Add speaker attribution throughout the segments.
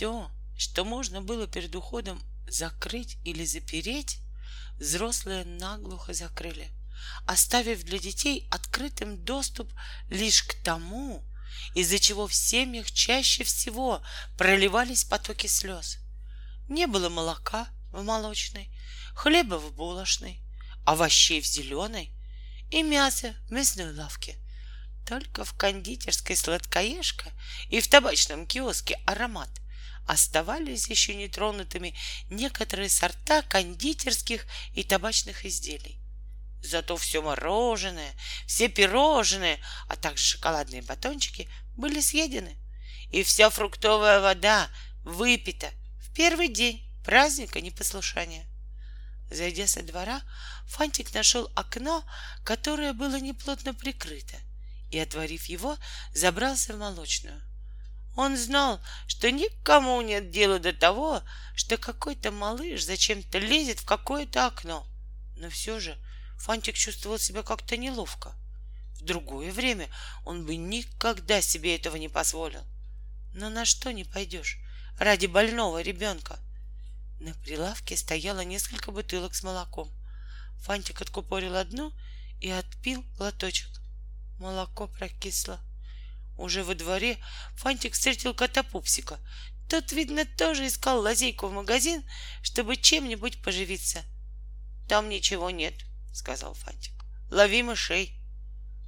Speaker 1: Все, что можно было перед уходом закрыть или запереть, взрослые наглухо закрыли, оставив для детей открытым доступ лишь к тому, из-за чего в семьях чаще всего проливались потоки слез. Не было молока в молочной, хлеба в булочной, овощей в зеленой и мяса в мясной лавке. Только в кондитерской сладкоежка и в табачном киоске аромат оставались еще нетронутыми некоторые сорта кондитерских и табачных изделий. Зато все мороженое, все пирожные, а также шоколадные батончики были съедены. И вся фруктовая вода выпита в первый день праздника непослушания. Зайдя со двора, Фантик нашел окно, которое было неплотно прикрыто, и, отворив его, забрался в молочную. Он знал, что никому нет дела до того, что какой-то малыш зачем-то лезет в какое-то окно. Но все же Фантик чувствовал себя как-то неловко. В другое время он бы никогда себе этого не позволил. Но на что не пойдешь ради больного ребенка? На прилавке стояло несколько бутылок с молоком. Фантик откупорил одну и отпил глоточек. Молоко прокисло. Уже во дворе Фантик встретил кота Пупсика. Тот, видно, тоже искал лазейку в магазин, чтобы чем-нибудь поживиться. Там ничего нет, — сказал Фантик. — Лови мышей.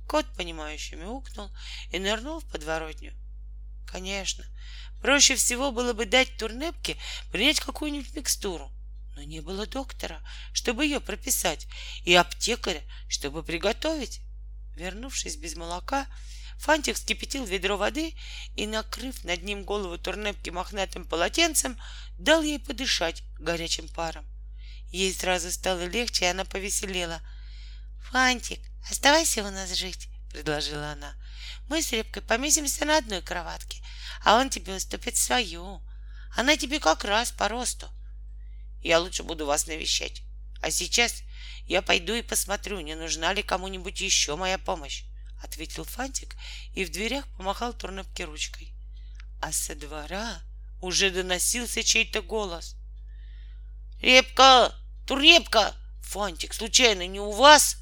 Speaker 1: Кот, понимающе мяукнул и нырнул в подворотню. Конечно, проще всего было бы дать турнепке принять какую-нибудь микстуру, но не было доктора, чтобы ее прописать, и аптекаря, чтобы приготовить. Вернувшись без молока, Фантик вскипятил ведро воды и, накрыв над ним голову турнепки мохнатым полотенцем, дал ей подышать горячим паром. Ей сразу стало легче, и она повеселела. «Фантик, оставайся у нас жить», — предложила она. «Мы с Репкой поместимся на одной кроватке, а он тебе уступит свою. Она тебе как раз по росту. Я лучше буду вас навещать. А сейчас я пойду и посмотрю, не нужна ли кому-нибудь еще моя помощь», — ответил Фантик и в дверях помахал Турнепке ручкой. А со двора уже доносился чей-то голос. «Репка, Турепка! Фантик, случайно не у вас?